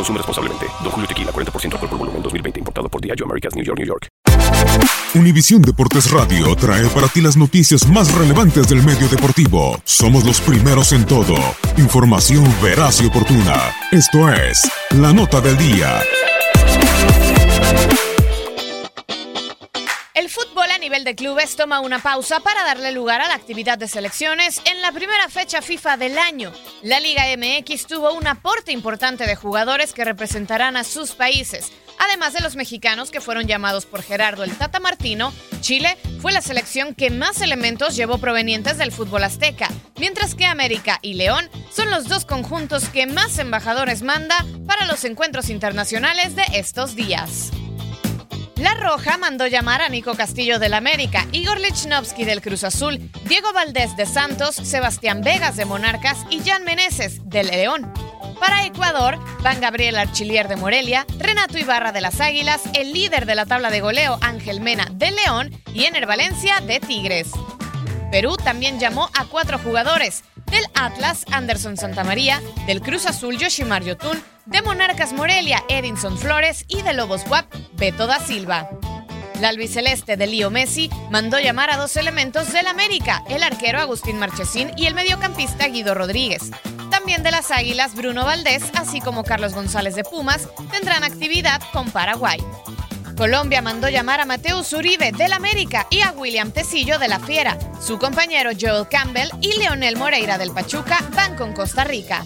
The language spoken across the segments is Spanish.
Consume responsablemente. Don Julio Tequila, 40% alcohol por volumen, 2020. Importado por Diageo Americas, New York, New York. Univisión Deportes Radio trae para ti las noticias más relevantes del medio deportivo. Somos los primeros en todo. Información veraz y oportuna. Esto es La Nota del Día. Nivel de clubes toma una pausa para darle lugar a la actividad de selecciones en la primera fecha FIFA del año. La Liga MX tuvo un aporte importante de jugadores que representarán a sus países. Además de los mexicanos que fueron llamados por Gerardo el Tata Martino, Chile fue la selección que más elementos llevó provenientes del fútbol azteca, mientras que América y León son los dos conjuntos que más embajadores manda para los encuentros internacionales de estos días. La Roja mandó llamar a Nico Castillo del América, Igor Lichnowsky del Cruz Azul, Diego Valdés de Santos, Sebastián Vegas de Monarcas y Jan Meneses del León. Para Ecuador, van Gabriel Archilier de Morelia, Renato Ibarra de las Águilas, el líder de la tabla de goleo Ángel Mena de León y Ener Valencia de Tigres. Perú también llamó a cuatro jugadores, del Atlas Anderson Santamaría, del Cruz Azul Yoshimar Yotun, de Monarcas Morelia Edinson Flores y de Lobos WAP Beto da Silva. La albiceleste de Lío Messi mandó llamar a dos elementos del América, el arquero Agustín Marchesín y el mediocampista Guido Rodríguez. También de las Águilas Bruno Valdés, así como Carlos González de Pumas, tendrán actividad con Paraguay. Colombia mandó llamar a Mateus Uribe del América y a William Tecillo de la Fiera. Su compañero Joel Campbell y Leonel Moreira del Pachuca van con Costa Rica.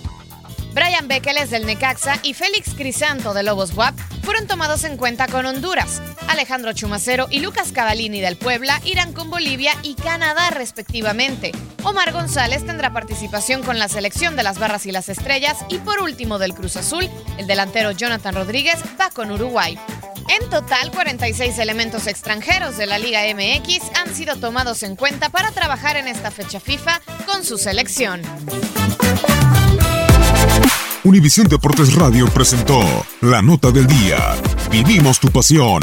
Brian Bekeles del Necaxa y Félix Crisanto de Lobos WAP fueron tomados en cuenta con Honduras. Alejandro Chumacero y Lucas Cavallini del Puebla irán con Bolivia y Canadá respectivamente. Omar González tendrá participación con la selección de las Barras y las Estrellas y por último del Cruz Azul, el delantero Jonathan Rodríguez va con Uruguay. En total, 46 elementos extranjeros de la Liga MX han sido tomados en cuenta para trabajar en esta fecha FIFA con su selección. Univisión Deportes Radio presentó La Nota del Día. Vivimos tu pasión.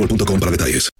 boostmobile.com para detalles.